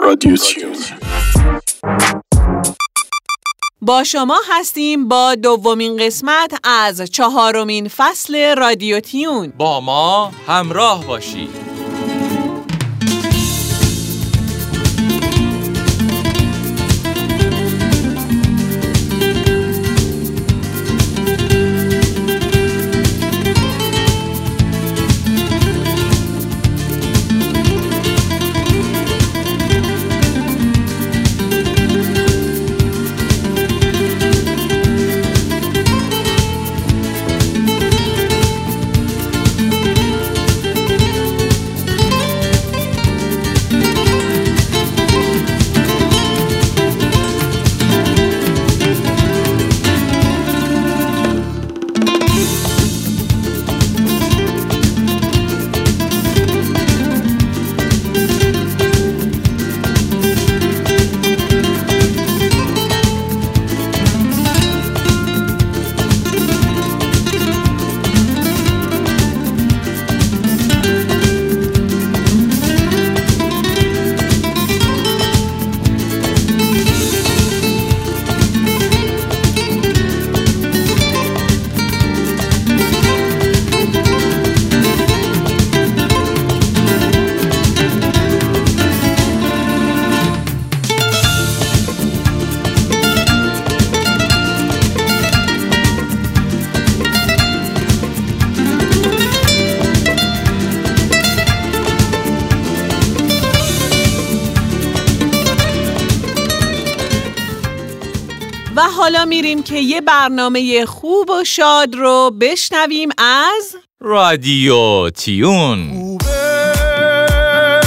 رادیو با شما هستیم با دومین قسمت از چهارمین فصل رادیو تیون. با ما همراه باشید. میریم که یه برنامه خوب و شاد رو بشنویم از رادیو تیون. خوبه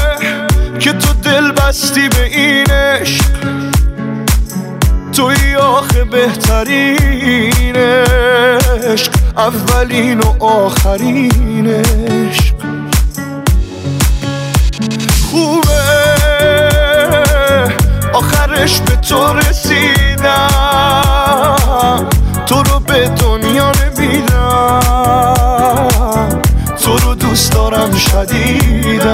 که تو دل بستی به این عشق. توی آخه بهترین عشق. اولین و آخرین عشق. خوبه آخرش به تو رسیدم. شدیدم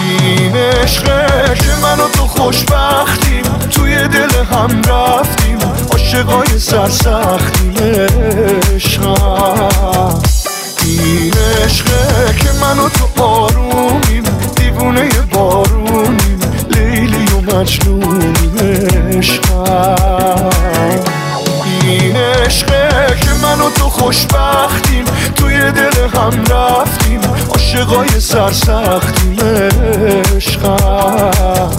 این عشقه که من و تو خوشبختیم توی دل هم رفتیم عاشقای سرسختیم عشقم. این عشقه که من و تو آرومیم دیوونه بارونیم لیلی و مجنونیم عشقم. این عشقه که من و تو خوشبختیم توی دل هم رفتیم عاشقای سرسختیم عشقم.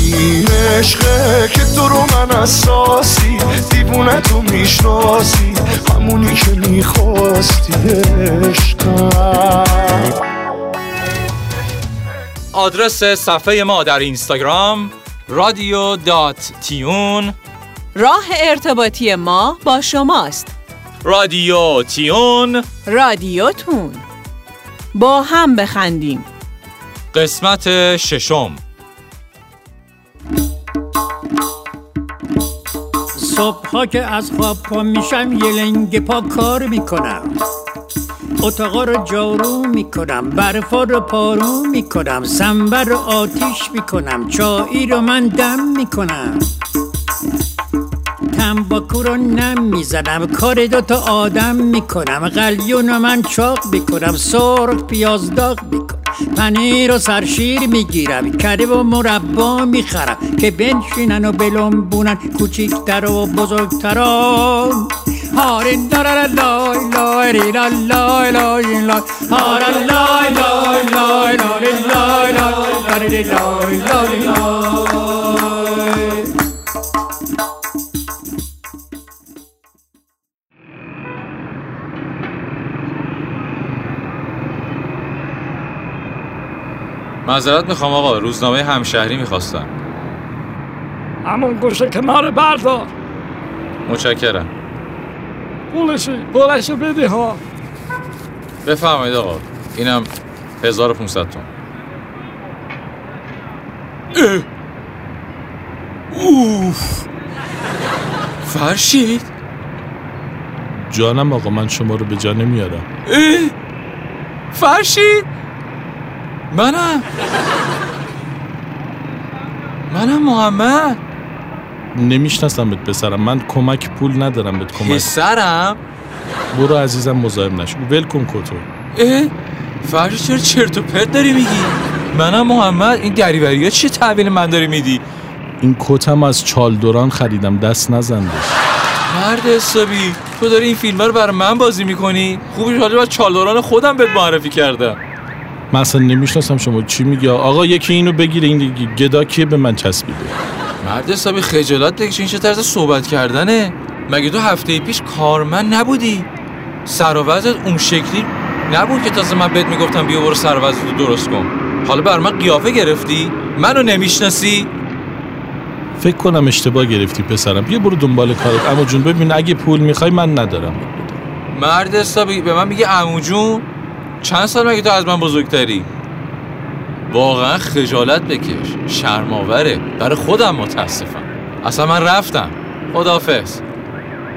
این عشقه که تو رو من اساسی دیوونه تو می‌شناسی همونی که می‌خواستی عشقم. آدرس صفحه ما در اینستاگرام رادیو دات تیون راه ارتباطی ما با شماست. رادیو تیون. رادیوتون با هم بخندیم. قسمت ششم. صبحها که از خواب پا میشم یه لنگ پا کار می‌کنم. اتاقا رو جارو می‌کنم برفا رو پارو می‌کنم سنبر رو آتیش می‌کنم چایی رو من دم می‌کنم. تنباکو رو نم می‌زنم کار دوتا آدم می‌کنم قلیون رو من چاق می‌کنم سرخ پیاز داغ می‌کنم پنیر و سرشیر می‌گیرم کره و مربا می‌خرم که بنشینن و بلنبونن کوچیکتر و بزرگتران هارین لای لای لای ری لا لای لای لای هارا لای لای لای لای لای لای لای لای لای معذرت می‌خوام آقا. روزنامه همشهری می‌خواستم. همون گوشه کنار بردار. متشکرم. پولشی پولشو بدی ها. بفرمایید آقا. اینم 1500 تومن. اوف. فرشید. جانم آقا من شما رو به جا نمیارم. فرشید. منم؟ منم محمد؟ نمی‌شناسم بهت پسرم. من کمک پول ندارم بهت کمک. پسرم؟ برو عزیزم مزاحم نشو. ول کن کتو. اه؟ فرشید چرا چرت و پرت داری میگی؟ منم محمد. این دریوری ها چیه تحویل من داری میدی؟ این کتم از چالدوران خریدم. دست نزن بهش. مرد حسابی. تو داری این فیلم رو برای من بازی می‌کنی؟ خوبی حالا چالدوران خودم بهت معرفی کردم. من اصلا نمی‌شناسم شما چی میگی. آقا یکی اینو بگیره این دیگه گدا کیه به من چسبیده؟ مرد حسابی خجالت بکش این چه طرز صحبت کردنه. مگه تو هفته پیش کارمند نبودی؟ سر و اون شکلی نبود که تازه من بهت می‌گفتم بیا برو سر رو درست کن. حالا بر من قیافه گرفتی؟ منو نمی‌شناسی؟ فکر کنم اشتباه گرفتی پسرم. بیا برو دنبال کارت. اما جون ببین اگه پول می‌خوای من ندارم. مرد حسابی به من میگه عمو جون چند سال مگه تو از من بزرگتری؟ واقعا خجالت بکش. شرماوره. برای خودم متاسفم. اصلا من رفتم. خدافز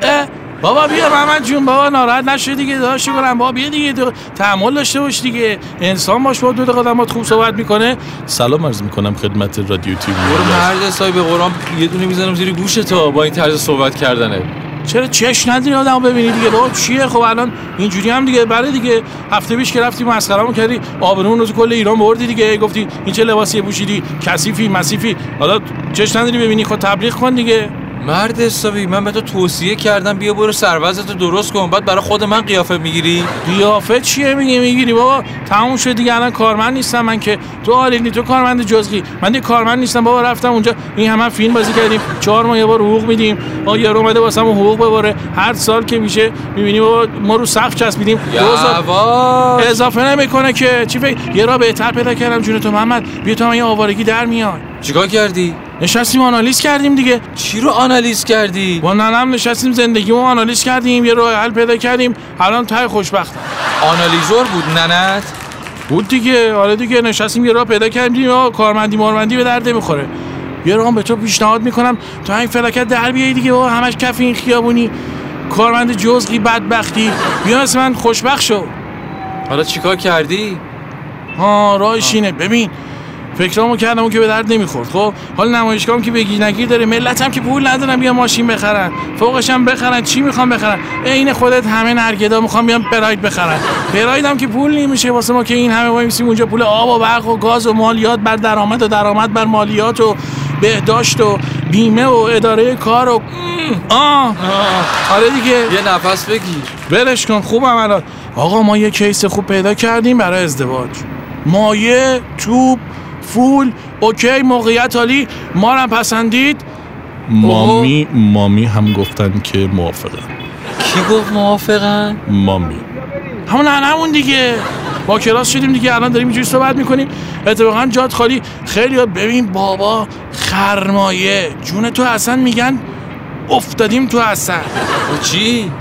اه بابا بیا محمد جون. بابا ناراحت نشو دیگه. داشت کنم. بابا بیا دیگه. دو... تحمل داشته باش دیگه. انسان باش با دو دقیقه آدمات خوب صحبت می‌کنه. سلام عرض می‌کنم خدمت رادیو تیوی. برو مرد حسابی به قرآن. یه دونه می‌زنم زیر گوش تا با این طرز صحبت کردنه چرا چش نداری آدمو ببینی دیگه؟ بابا چیه؟ خب الان اینجوری هم دیگه. بله دیگه. هفته پیش که رفتی مسخرهمون کردی. آبرومون رو کل ایران بردی دیگه. گفتی این چه لباسی پوشیدی؟ کثیفی مسیفی حالا چش نداری ببینی. خود تبلیغ کن دیگه. مرد حسابی من به تو توصیه کردم بیا برو سروزتو درست کن بعد برای خود من قیافه می‌گیری؟ قیافه چیه میگی؟ می‌گیری؟ بابا تموم شد دیگه الان کارمند نیستم من که. تو آلیلی تو کارمند جزئی. من دیگه کارمند نیستم بابا رفتم اونجا. این همه فیلم بازی کردیم. چهار ماه یه بار حقوق میدیم. آ یه اومده واسم حقوق ببره. هر سال که میشه می‌بینی بابا ما رو سقف چسبیدیم. اضافه نمی‌کنه که. چی فکر؟ یه راه بهتر پیدا کردم جون تو محمد. بیا تو من یه آوارگی در میاد چیکار کردی؟ نشستیم آنالیز کردیم دیگه. چی رو آنالیز کردی؟ با ننم نشستیم زندگیمو آنالیز کردیم یه راه حل پیدا کردیم. الان ته خوشبختم آنالیزور بود ننت؟ بود دیگه. آره دیگه. نشستیم یه راه پیدا کردیم. آه کارمندی مارمندی به درد نمی‌خوره یه راه به تو پیشنهاد می‌کنم. تو این فلاکت در بیایی دیگه. بابا همش کف این خیابونی. کارمند جزئی بدبختی. بیا من خوشبخت شو. حالا چیکار کردی؟ ها راهش اینه. ببین فکرامو کردم اون که به درد نمی‌خورد. خب حال نمایشگاهم که بگی نگیر داره ملتم که پول ندارن بیا ماشین بخرن. فوقش هم بخرن چی می‌خوام بخرن؟ عین خودت همه نره‌گدا می‌خوام بیام پراید بخرن. پراید هم که پول نمیشه. واسه ما که این همه وایسیم اونجا پول آب و برق و گاز و مالیات بر درآمد و درآمد بر مالیات و بهداشت و بیمه و اداره کار و آه, آه. آره دیگه. یه نفس بگیر. برش کن. خوبم الان. آقا ما یه کیس خوب پیدا کردیم برای ازدواج. مایه توپ فول اوکی موقعیت عالی. ما هم پسندید. مامی مامی هم گفتن که موافقن. کی گفت موافقن؟ مامی. همون همون دیگه. با کلاس شدیم دیگه الان داریم اینجوری صحبت می‌کنیم. اتفاقا جات خالی. خیلی ها ببین بابا خرمایه. جون تو اصلا میگن افتادیم تو اصلا چی؟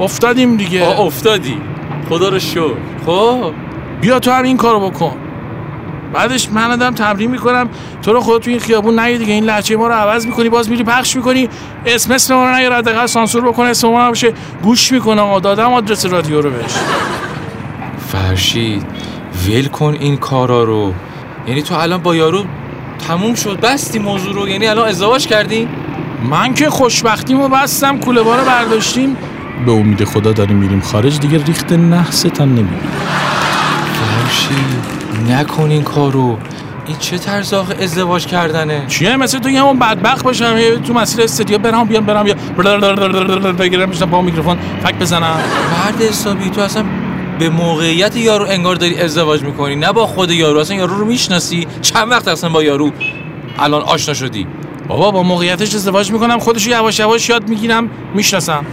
افتادیم دیگه. آه افتادی. خدا رو شکر. خب. بیا تو هم این کارو بکن. بعدش من آدم تمرین می‌کنم. تو رو خود تو این خیابون نهی دیگه. این لحچه ما رو عوض می‌کنی باز میری پخش می‌کنی. اسم اسم ما رو نیار حداقل سانسور بکنه اسم ما رو بشه گوش می‌کنه آقا. دادم آدرس رادیو رو بهش. فرشید ول کن این کارا رو. یعنی تو الان با یارو تموم شد بستی موضوع رو. یعنی الان ازدواج کردی؟ من که خوشبختیمو بستم. کوله بارو برداشتیم. به امید خدا داریم میریم خارج. دیگه ریخت نحست هم نمی‌بینیم فرشید. نکن این کارو. این چه طرز آخه ازدواج کردنه؟ چیه؟ مثل تو همون بدبخت باشم. یه تو مسیر استودیو برام بیام برام یا بگیرم میشم با میکروفون. فک بزنم. مرد حسابی تو اصلا به موقعیت یارو انگار داری ازدواج می‌کنی. نه با خود یارو. اصلا یارو رو می‌شناسی. چند وقت اصلا با یارو الان آشنا شدی؟ بابا با موقعیتش ازدواج می‌کنم. خودشو یواش یواش یاد می‌گیرم می‌شناسم.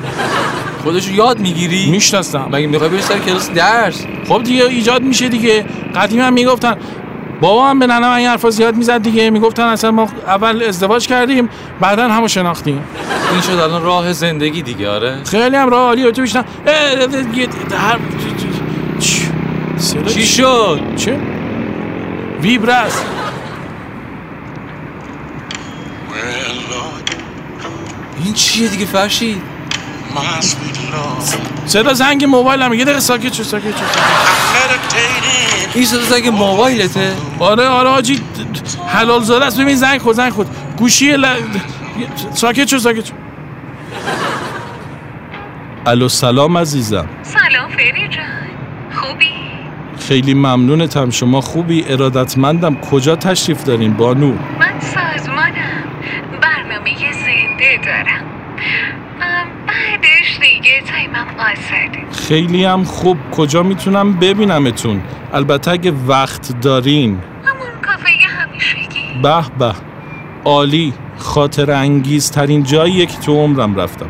خودشو یاد می‌گیری؟ می‌شناسم. مگه می‌خوای بری سر کلاس درس؟ خب دیگه ایجاد میشه دیگه. قدیم هم می‌گفتن. بابا هم به ننم این حرفا زیاد می‌زد دیگه. می‌گفتن اصلا ما اول ازدواج کردیم بعدا همو شناختیم. این شد الان راه زندگی دیگه آره؟ خیلی هم راه عالیه. تو بیشتر چی شد؟ چه؟ ویبرس. این چیه دیگه فرشید؟ صدا زنگ موبایلم یه دقیقه ساکت شو ساکت شو این صدا زنگ موبایلته. آره آره آجی. حلال زاده است. ببین زنگ خود زنگ خود گوشی ل... ساکت شو ساکت شو. الو سلام عزیزم. سلام فری جان. خوبی؟ خیلی ممنونتم. شما خوبی؟ ارادتمندم. کجا تشریف دارین بانو من سازمانم برنامه زنده دارم ام، بعدش دیگه تایمم آزاده خیلی هم خوب. کجا می‌تونم ببینمتون؟ البته اگه وقت دارین. همون کافه همیشگی. به به. عالی. خاطر انگیز ترین جاییه که تو عمرم رفتم.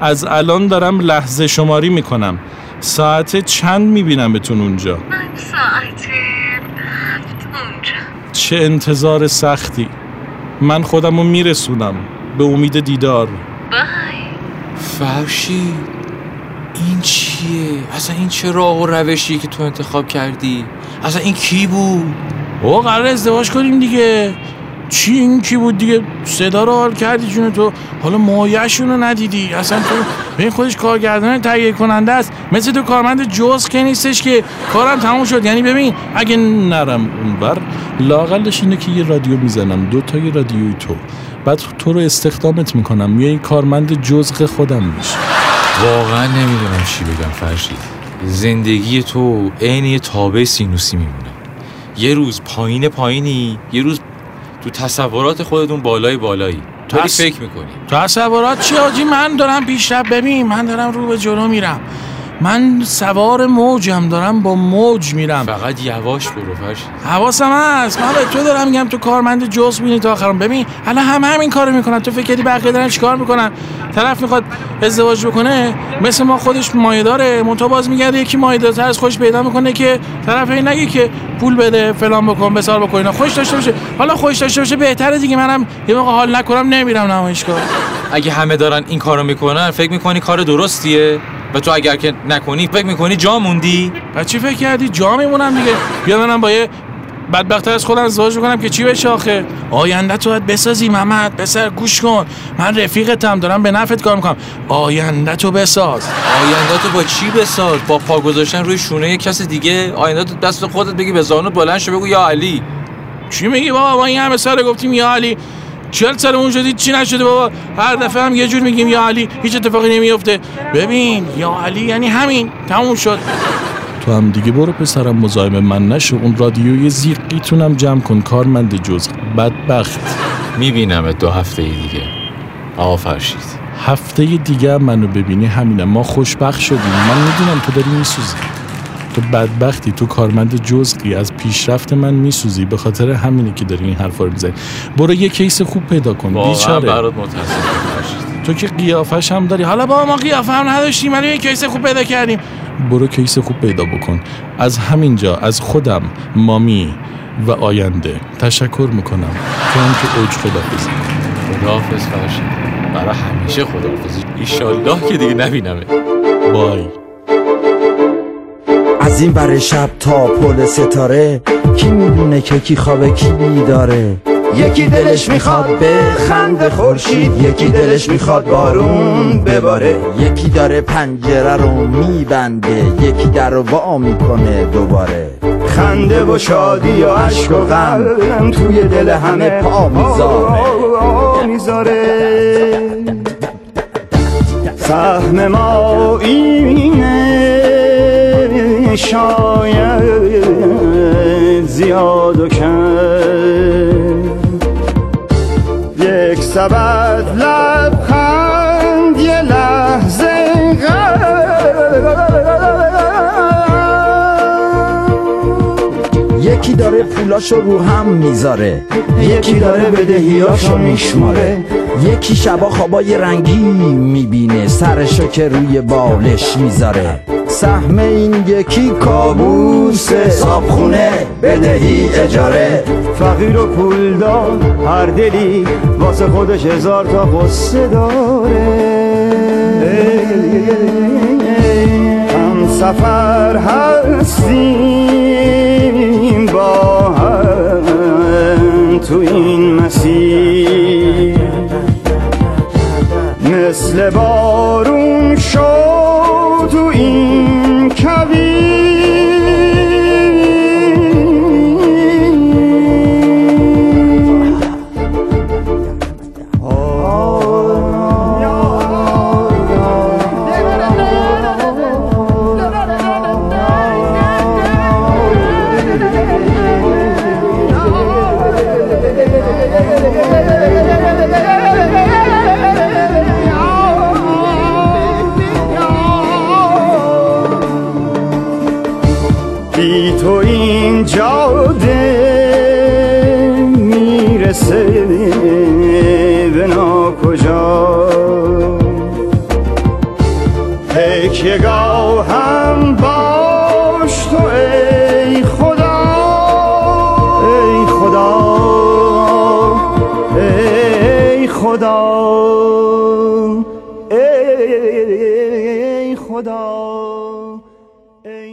از الان دارم لحظه شماری می‌کنم. ساعت چند میبینمتون اونجا؟ من ساعت هفت اونجا. چه انتظار سختی. من خودمو میرسونم. به امید دیدار. بای. فرشی چیه؟ اصلا این چه راه و روشی که تو انتخاب کردی؟ اصلا این کی بود؟ او قرار ازدواج کنیم دیگه. چی این کی بود دیگه؟ صدا رو حال کردی جون تو. حالا مایهشون رو ندیدی. اصلا تو به این خودش کارگردان تهیه کننده است. مثل تو کارمند جز که نیستش که. کارم تموم شد. یعنی ببین اگه نرم اونور لاقلش اینه که یه رادیو می‌زنم. دو تا یه رادیوی تو. بعد تو رو استخدامت می‌کنم. میای کارمند جزغ خودم میشه واقعا نمی‌دونم چی بگم فرشید. زندگی تو عین یه تابع سینوسی میمونه. یه روز پایین پایینی یه روز تو تصورات خودتون بالای بالایی. طوری پس- فکر می‌کنی. تصورات چی آجی؟ من دارم پیشرفت ببین من دارم رو به جلو میرم. من سوار موجم دارم با موج میرم. فقط یواش برو فرشید حواسم هست. من به تو دارم میگم تو کارمند جز بینی تا آخرم. ببین الان همه همین کارو می‌کنن. تو فکر کردی بقیه دارن چیکار می‌کنن؟ طرف می‌خواد ازدواج بکنه مثل ما خودش مایه داره. منتها باز میگرده یکی مایه دارتر از خوش پیدا می‌کنه که طرف این نگه که پول بده فلان بکن بسار بکن خوش داشته باشه. حالا خوش داشته باشه بهتره دیگه. منم یه موقع حال نکنم نمیرم نمایشگاه. اگه همه دارن این کارو می‌کنن فکر می‌کنی کار درستیه؟ و تو اگر که نکنی فکر می‌کنی جا موندی؟ بعد چی فکر کردی؟ جا میمونم دیگه. بیا منم با یه بدبختر از خودم ازدواج کنم که چی بشه آخه. آینده تو باید بسازی محمد پسر گوش کن. من رفیقتم دارم به نفت کار می‌کنم. آینده تو بساز. آینده تو با چی بساز؟ با پا گذاشتن روی شونه یک کس دیگه؟ آینده تو دست خودت بگی به زانوت بلند شو بگو یا علی. چی میگی بابا؟ ما این همه سال گفتیم یا علی. چل سال اون شدی چی نشده بابا؟ هر دفعه هم یه جور میگیم یا علی هیچ اتفاقی نمیفته ببین یا علی یعنی همین تموم شد. تو هم دیگه برو پسرم مزاحم من نشو. اون رادیوی زیقیتونم جمع کن کارمند جز بدبخت. می‌بینم دو هفته دیگه. آقا فرشید. هفته دیگه منو ببینی همینه. ما خوشبخت شدیم. من می‌دونم تو داری میسوزی. تو بدبختی تو کارمند جزئی از پیشرفت من میسوزی. به خاطر همینه که داری این حرفا رو می‌زنی. برو یه کیس خوب پیدا کن بیچاره. برات تو که قیافش هم داری. حالا با ما قیافه هم نداشتیم ولی یه کیس خوب پیدا کردیم. برو کیس خوب پیدا بکن. از همینجا از خودم مامی و آینده. تشکر می‌کنم. تو هم که اوج خدافزی خداحافظ فرشید. برای همیشه خداحافظی. ایشالله که دیگه نبینمه بای. از این بر شب تا پل ستاره کی می‌دونه که کی خوابه کی بیداره؟ یکی دلش می‌خواد به خند خورشید یکی دلش می‌خواد بارون بباره. یکی داره پنجره رو میبنده یکی در رو وا می‌کنه دوباره. خنده و شادی و عشق و غم توی دل همه پا می‌ذاره. سهم ما اینه. شاید زیاد و کم. یک سبد لبخند یه لحظه یکی داره پولاشو رو هم می‌ذاره یکی داره بدهیاشو میشماره یکی شبا خوابای رنگی می‌بینه سرشو که روی بالش می‌ذاره. سهم این یکی کابوس صابخونه بدهی اجاره. فقیر و پولدار هر دلی واسه خودش هزار تا قصه داره. هم سفر هستیم با هم تو این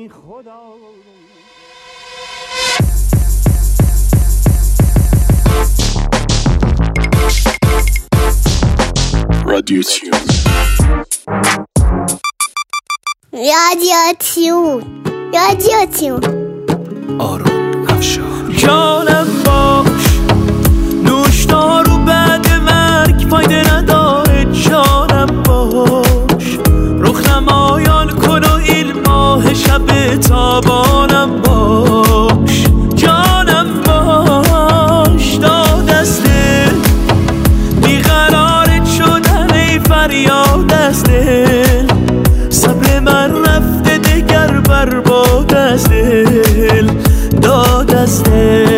ای خدا. رادیو تیون. رادیو تیون. رادیو تیون. آرون افشار جانم باش. نوشتا رو بعد مرگ فایده نداره. جانم باش. رخ نمایان ماه شب تابانم باش جانم باش داد دسته بیقرارت شدن ای فریاد دل، صبر من رفته دگر برباد دست دل داد دل.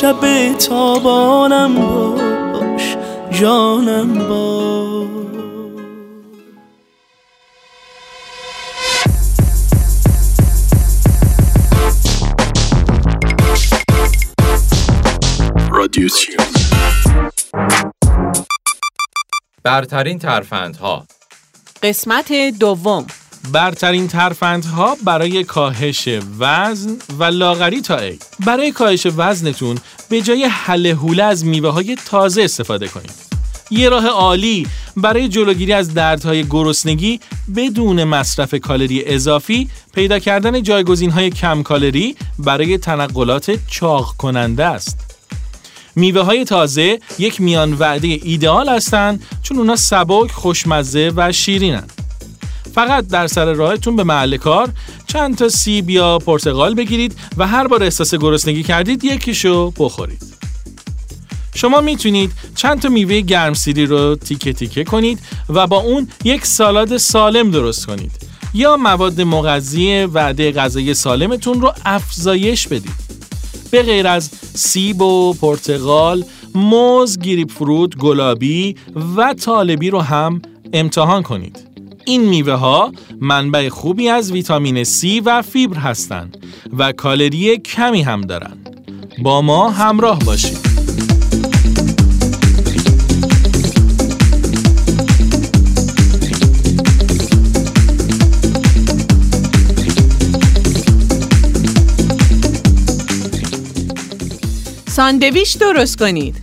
شب تابانم باش جانم با. برترین ترفندها. قسمت دوم. برترین ترفندها برای کاهش وزن و لاغری تا ای برای کاهش وزنتون به جای حله حوله از میوه های تازه استفاده کنید یه راه عالی برای جلوگیری از دردهای گرسنگی بدون مصرف کالری اضافی پیدا کردن جایگزین های کم کالری برای تنقلات چاق کننده است. میوه های تازه یک میان وعده ایدئال هستند چون اونا سبک، خوشمزه و شیرینن. فقط در سر راهتون به محل کار چند تا سیب یا پرتقال بگیرید و هر بار احساس گرسنگی کردید یکیشو بخورید. شما می‌تونید چند تا میوه گرمسیری رو تیکه تیکه کنید و با اون یک سالاد سالم درست کنید یا مواد مغذی وعده غذایی سالمتون رو افزایش بدید. به غیر از سیب و پرتقال، موز، گریپ فروت، گلابی و طالبی رو هم امتحان کنید. این میوه ها منبع خوبی از ویتامین C و فیبر هستند و کالری کمی هم دارند. با ما همراه باشید. ساندویچ درست کنید.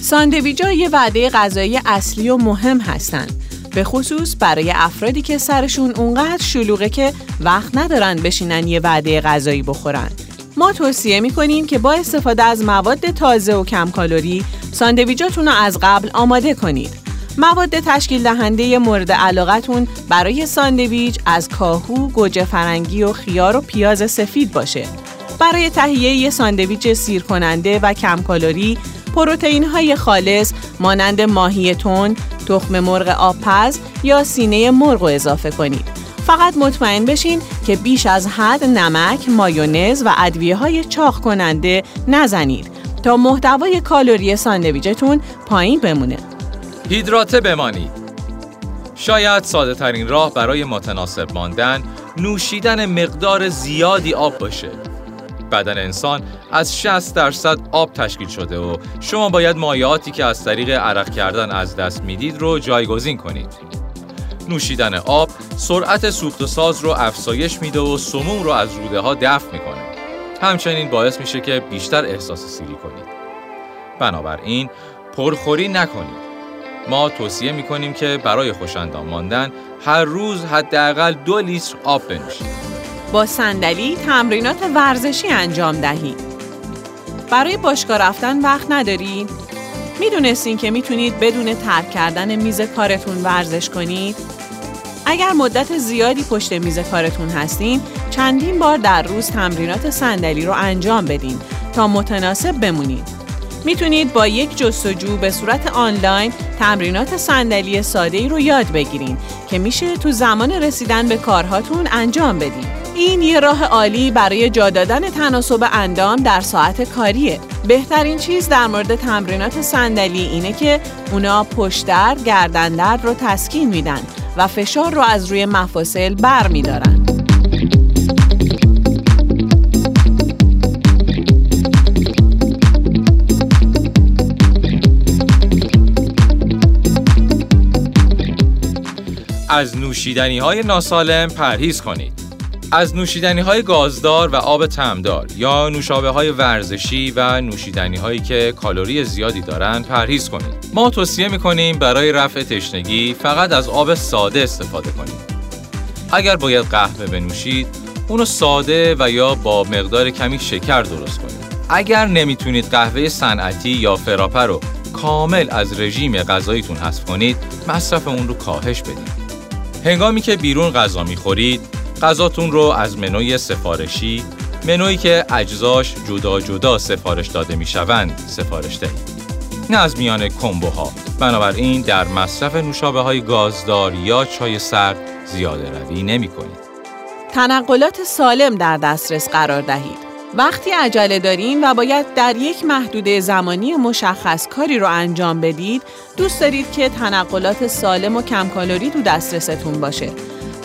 ساندویچ ها یه وعده غذایی اصلی و مهم هستند. به خصوص برای افرادی که سرشون اونقدر شلوغه که وقت ندارن بشینن یه وعده غذایی بخورن. ما توصیه می‌کنیم که با استفاده از مواد تازه و کم کالری ساندویچاتون رو از قبل آماده کنید. مواد تشکیل دهنده مورد علاقتون برای ساندویچ از کاهو، گوجه فرنگی و خیار و پیاز سفید باشه. برای تهیه یه ساندویچ سیر کننده و کم کالری پروتئین های خالص مانند ماهی تون، تخم مرغ آبپز یا سینه مرغ رو اضافه کنید. فقط مطمئن بشین که بیش از حد نمک، مایونز و ادویه های چاق کننده نزنید تا محتوای کالری ساندویچتون پایین بمونه. هیدراته بمانید. شاید ساده ترین راه برای متناسب ماندن نوشیدن مقدار زیادی آب باشه. بدن انسان از 60 درصد آب تشکیل شده و شما باید مایعاتی که از طریق عرق کردن از دست می‌دید رو جایگزین کنید. نوشیدن آب سرعت سوخت و ساز رو افزایش میده و سموم رو از روده ها دفع می‌کنه. همچنین باعث میشه که بیشتر احساس سیری کنید. بنابراین پرخوری نکنید. ما توصیه می‌کنیم که برای خوشندام ماندن هر روز حداقل دو لیتر آب بنوشید. با صندلی تمرینات ورزشی انجام دهید. برای باشگاه رفتن وقت ندارید؟ می‌دونستین که می‌تونید بدون ترک کردن میز کارتون ورزش کنید؟ اگر مدت زیادی پشت میز کارتون هستین، چندین بار در روز تمرینات صندلی رو انجام بدین تا متناسب بمونید. می‌تونید با یک جستجو به صورت آنلاین تمرینات صندلی ساده ای رو یاد بگیرین که میشه تو زمان رسیدن به کارهاتون انجام بدین. این یه راه عالی برای جا دادن تناسب اندام در ساعت کاریه. بهترین چیز در مورد تمرینات صندلی اینه که اونا پشتر گردندرد رو تسکین میدن و فشار رو از روی مفاصل بر میدارن. از نوشیدنی های ناسالم پرهیز کنید. از نوشیدنی های گازدار و آب تمدار یا نوشابه های ورزشی و نوشیدنی هایی که کالری زیادی دارند پرهیز کنید. ما توصیه می‌کنیم برای رفع تشنگی فقط از آب ساده استفاده کنید. اگر باید قهوه بنوشید، اونو ساده و یا با مقدار کمی شکر درست کنید. اگر نمی‌تونید قهوه صنعتی یا فراپه رو کامل از رژیم غذاییتون حذف کنید، مصرف اون رو کاهش بدید. هنگامی که بیرون غذا می‌خورید، غذاتون رو از منوی سفارشی منویی که اجزاش جدا جدا سفارش داده می‌شوند سفارش دهید. نه از میان کمبوها. بنابراین در مصرف نوشابه های گازدار یا چای سرد زیاده روی نمی کنید. تنقلات سالم در دسترس قرار دهید. وقتی عجله دارین و باید در یک محدوده زمانی مشخص کاری رو انجام بدید دوست دارید که تنقلات سالم و کم کالری تو دسترستون باشه.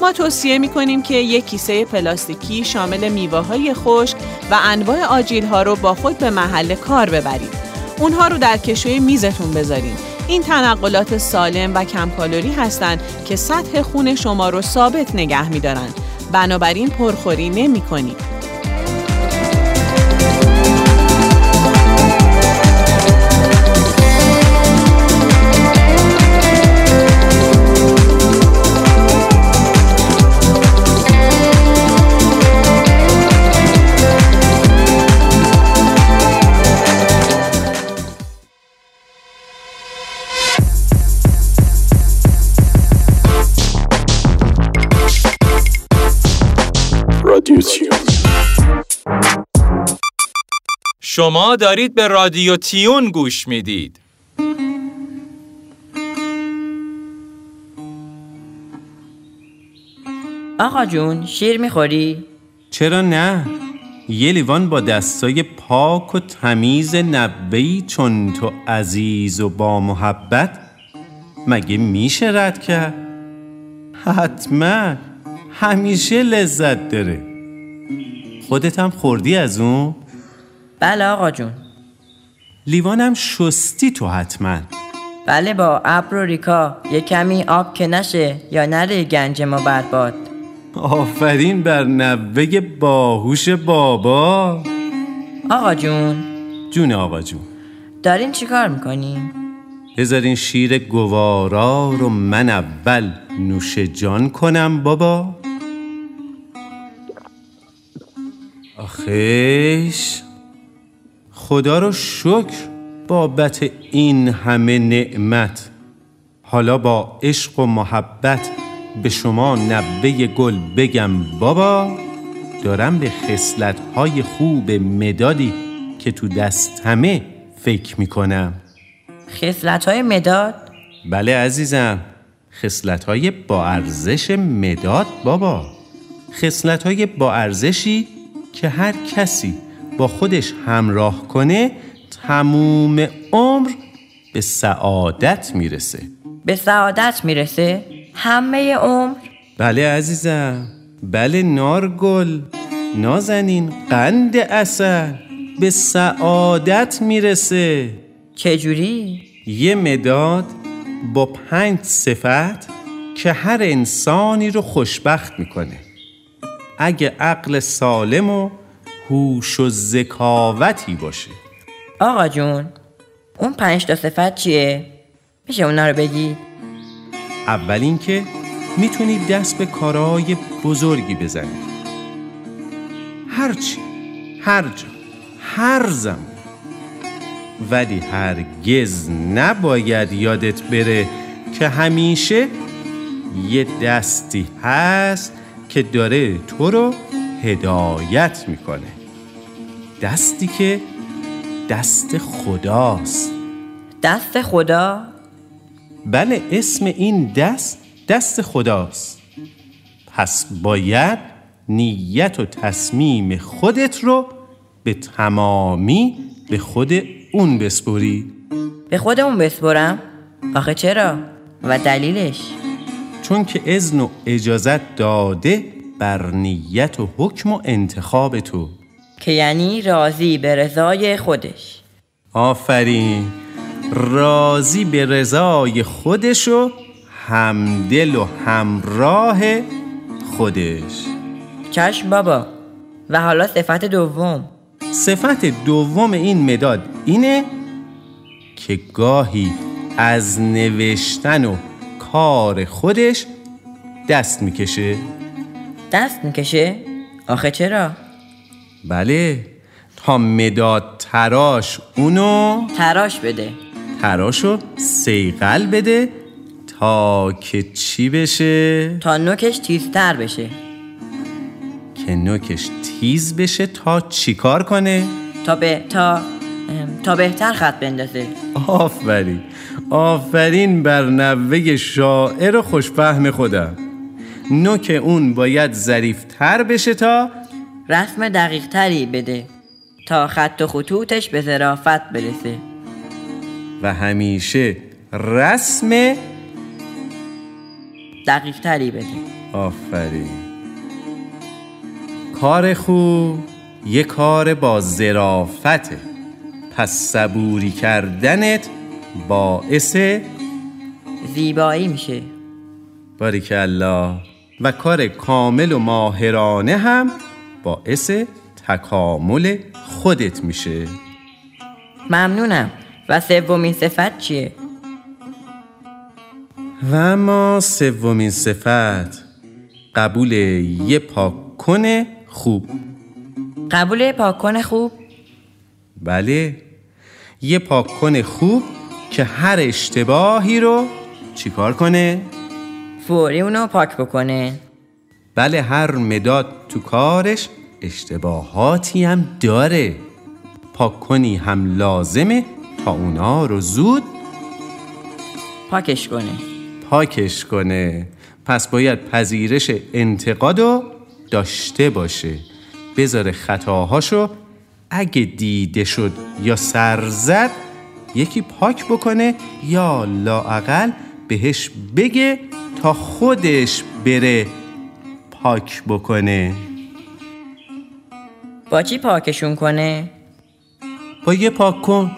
ما توصیه می کنیم که یک کیسه پلاستیکی شامل میوه های خشک و انواع آجیل ها رو با خود به محل کار ببرید. اونها رو در کشوی میزتون بذارین. این تنقلات سالم و کم کالری هستند که سطح خون شما رو ثابت نگه میدارن. بنابراین پرخوری نمی کنید. شما دارید به رادیو تیون گوش می‌دید. آقا جون شیر می‌خوری؟ چرا نه؟ یه لیوان با دستای پاک و تمیز نبهی چون تو عزیز و با محبت مگه میشه رد کرد؟ حتما همیشه لذت داره خودت هم خوردی از اون؟ بله آقا جون. لیوانم شستی تو حتما. بله با ابر و ریکا یه کمی آب که نشه یا نره گنج ما برباد آفرین بر نوه باهوش بابا. آقا جون. جون آقا جون. دارین چیکار می‌کنین؟ بذارین شیر گوارا رو من اول نوش جان کنم بابا. آخیش. خدا رو شکر بابت این همه نعمت. حالا با عشق و محبت به شما نبه گل بگم بابا دارم به های خوب مدادی که تو دستمه فکر می‌کنم. های مداد؟ بله عزیزم های با ارزش مداد بابا. های با ارزشی که هر کسی با خودش همراه کنه تموم عمر به سعادت می‌رسه به سعادت می‌رسه؟ همه عمر؟ بله عزیزم بله نارگل نازنین قند اصل به سعادت می‌رسه چجوری؟ یه مداد با پنج صفت که هر انسانی رو خوشبخت می‌کنه اگه عقل سالم و هوش و ذکاوتی باشه آقا جون اون پنج تا صفت چیه؟ میشه اونا رو بگی؟ اول اینکه می‌تونی دست به کارهای بزرگی بزنی هرچی هر جا هر زمان ولی هرگز نباید یادت بره که همیشه یه دستی هست که داره تو رو هدایت می‌کنه دستی که دست خداست دست خدا؟ بله اسم این دست دست خداست پس باید نیت و تصمیم خودت رو به تمامی به خود اون بسپری به خود اون بسپرم؟ آخه چرا؟ و دلیلش؟ چون که اذن و اجازت داده بر نیت و حکم و انتخاب تو که یعنی راضی به رضای خودش. آفرین. راضی به رضای خودش و همدل و همراه خودش. چشم بابا. و حالا صفت دوم. صفت دوم این مداد اینه که گاهی از نوشتن و کار خودش دست می‌کشه. دست می‌کشه؟ آخه چرا؟ بله. تا مداد تراش اونو تراش بده. تراشو سیقل بده تا که چی بشه؟ تا نوکش تیزتر بشه. که نوکش تیز بشه تا چیکار کنه؟ تا به تا تا بهتر خط بندازه. آفرین. آفرین بر نوه شاعر خوشفهم خودم. نوک اون باید ظریفتر بشه تا رسم دقیق تری بده تا خط و خطوطش به ظرافت برسه. و همیشه رسم دقیق تری بده. آفرین. کار خوب یه کار با ظرافته پس صبوری کردنت باعث زیبایی میشه. باریکالله و کار کامل و ماهرانه هم باعث تکامل خودت میشه ممنونم و سومین صفت چیه؟ و اما سومین صفت قبول یه پاکن خوب قبول پاکن خوب؟ بله یه پاکن خوب که هر اشتباهی رو چیکار کنه؟ فوری اونو پاک بکنه بله هر مداد تو کارش اشتباهاتی هم داره. پاک کنی هم لازمه تا اونا رو زود پاکش کنه. پاکش کنه. پس باید پذیرش انتقاد رو داشته باشه. بذاره خطاهاشو. اگه دیده شد یا سر زد یکی پاک بکنه یا لااقل بهش بگه تا خودش بره پاک بکنه. با چی پاکشون کنه؟ با یه پاک کن.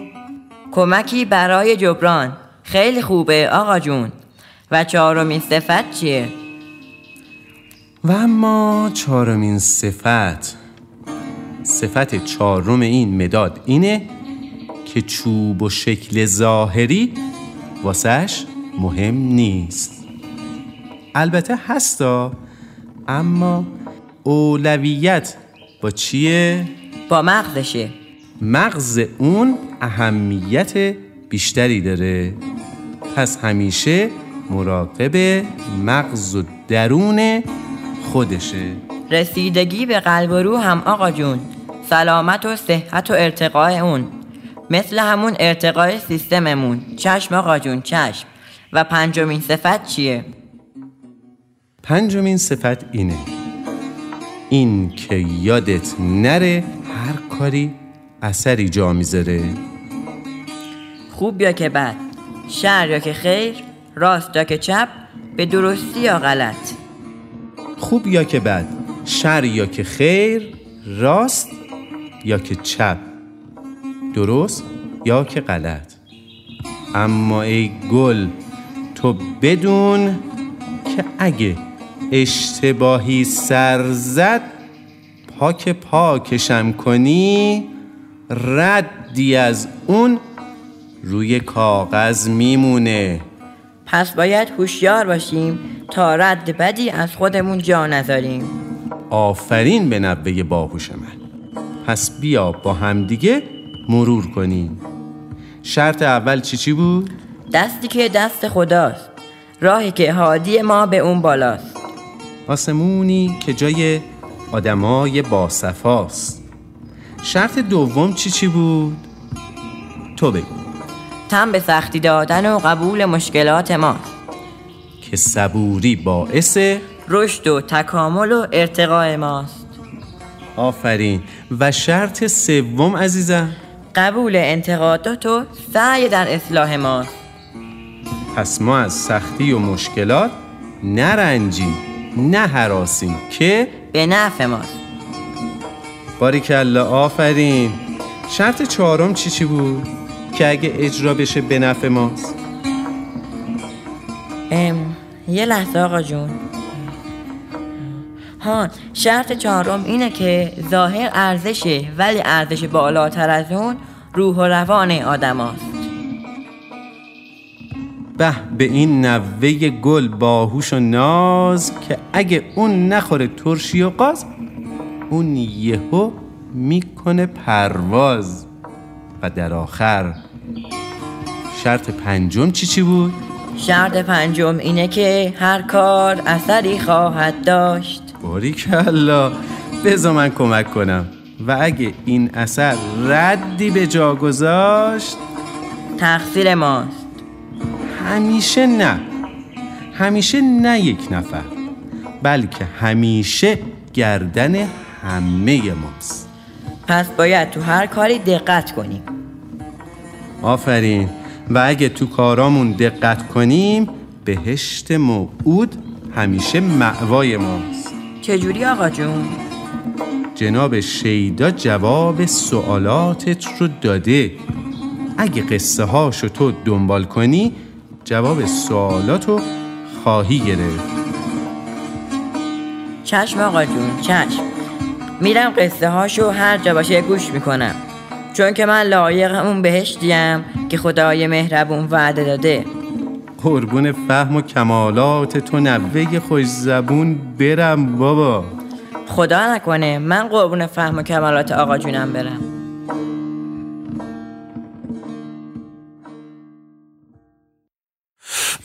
کمکی برای جبران. خیلی خوبه آقا جون. و چهارمین صفت چیه؟ و اما چهارمین صفت. صفت چهارم این مداد اینه که چوب و شکل ظاهری واسش مهم نیست. البته هستا اما اولویت با چیه؟ با مغزشه. مغز اون اهمیت بیشتری داره. پس همیشه مراقب مغز و درون خودشه. رسیدگی به قلب و روح هم آقا جون. سلامت و صحت و ارتقاء اون. مثل همون ارتقاء سیستممون. چشم آقا جون چشم. و پنجمین صفت چیه؟ پنجمین صفت اینه. این که یادت نره هر کاری اثری جا می‌ذاره. خوب یا که بد شر یا که خیر راست یا که چپ به درستی یا غلط. خوب یا که بد شر یا که خیر راست یا که چپ درست یا که غلط. اما ای گل تو بدون که اگه اشتباهی سر زد پاک پاکشم کنی ردی از اون روی کاغذ میمونه. پس باید هوشیار باشیم تا رد بدی از خودمون جا نذاریم. آفرین به نبه باهوش من. پس بیا با همدیگه مرور کنیم. شرط اول چی چی بود؟ دستی که دست خداست. راهی که هادی ما به اون بالاست. آسمونی که جای آدمای باصفاست. شرط دوم چی چی بود؟ تو بگو. تم به سختی دادن و قبول مشکلات ما. که صبوری باعث رشد و تکامل و ارتقاء ماست. آفرین. و شرط سوم عزیزم؟ قبول انتقادات و سعی در اصلاح ماست. پس ما از سختی و مشکلات نرنجیم. نه حراسیم که؟ به نفع ماست. باریکلا آفرین. شرط چهارم چی چی بود؟ که اگه اجرا بشه به نفع ماست. ام یه لحظه آقا جون. ها شرط چهارم اینه که ظاهر ارزشه ولی ارزش بالاتر از اون روح و روان آدم هست. به به این نوه گل باهوش و ناز که اگه اون نخوره ترشی و قاز اون یهو می‌کنه پرواز. و در آخر شرط پنجم چی چی بود؟ شرط پنجم اینه که هر کار اثری خواهد داشت. باریکلا بذار من کمک کنم. و اگه این اثر ردی به جا گذاشت؟ تقصیر ماست. همیشه نه. همیشه نه یک نفر. بلکه همیشه گردن همه ماست. پس باید تو هر کاری دقت کنیم. آفرین. و اگه تو کارامون دقت کنیم بهشت موعود همیشه معوای ماست. چجوری آقا جون؟ جناب شیدا جواب سوالاتت رو داده. اگه قصه هاشو تو دنبال کنی جواب سوالاتو خواهی گرفت. چشم آقا جون چشم. میرم قصه هاشو هر جا باشه گوش می‌کنم. چون که من لایق اون بهشتیم که خدای مهربون وعده داده. قربون فهم و کمالات تو نوه خوش زبون برم بابا. خدا نکنه من قربون فهم و کمالات آقا جونم برم.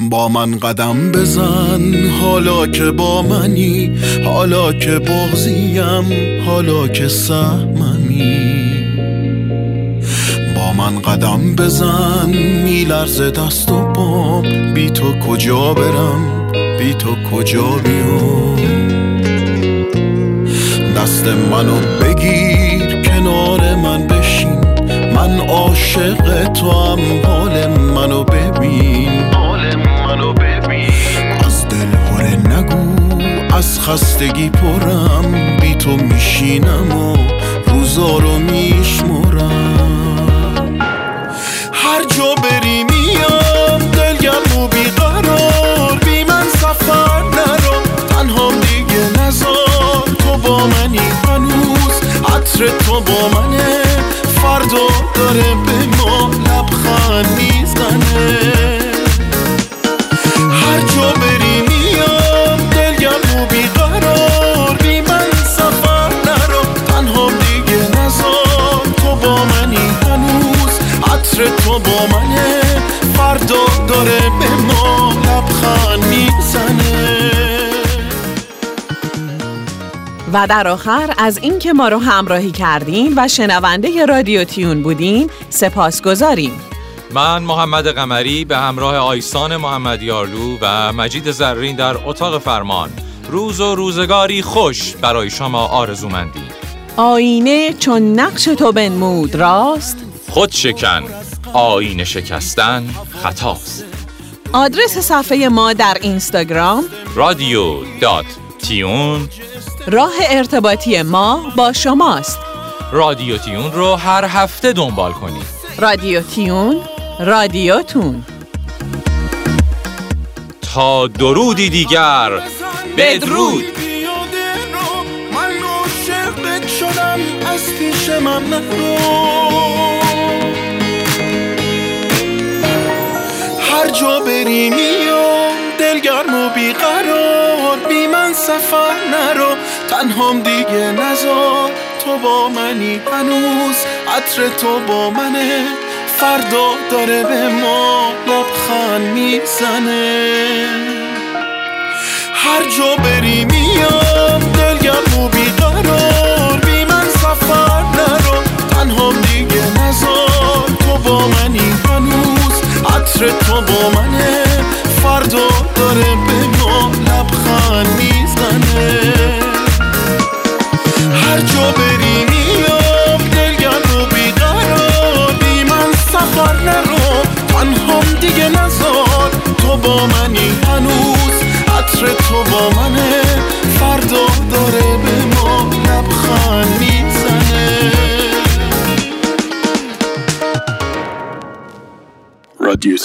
با من قدم بزن. حالا که با منی حالا که بغزیم حالا که سهممی. با من قدم بزن. میلرز دست و پام. بی تو کجا برم؟ بی تو کجا بیام؟ دست منو بگیر کنار من بشین. من عاشق تو هم حال منو از خستگی پرم بی تو میشینم و روزا رو میشمرم. و در آخر از اینکه ما رو همراهی کردین و شنونده رادیو تیون بودین سپاس گذاریم. من محمد قمری به همراه آیسان محمد یارلو و مجید زرین در اتاق فرمان. روز و روزگاری خوش برای شما آرزومندی آینه چون نقش تو بنمود راست؟ خود شکن آینه شکستن خطاست. آدرس صفحه ما در اینستاگرام؟ رادیو دات تیون راه ارتباطی ما با شماست. رادیو تیون رو هر هفته دنبال کنید. رادیو تیون رادیوتون تا درودی دیگر بدرود. من عاشقت شدم از پیش من هر جا بری میام دلگرم و بیقرار بی من سفر نرو. تنهام دیگه نزار تو با منی هنوز عطر تو با منه. فردا داره به ما لبخند می‌زنه. هر جا بری میام دلگرم و بیقرار. بی من سفر نرو تنهام دیگه نزار تو با منی هنوز عطر تو با منه. فردا داره به هر جا بری میام دلگرم و بیقرار بی من سفر نرو. تنهام دیگه نزار. تو با منی هنوز. عطر تو با منه. فردا داره به ما لبخند می‌زنه. رادیو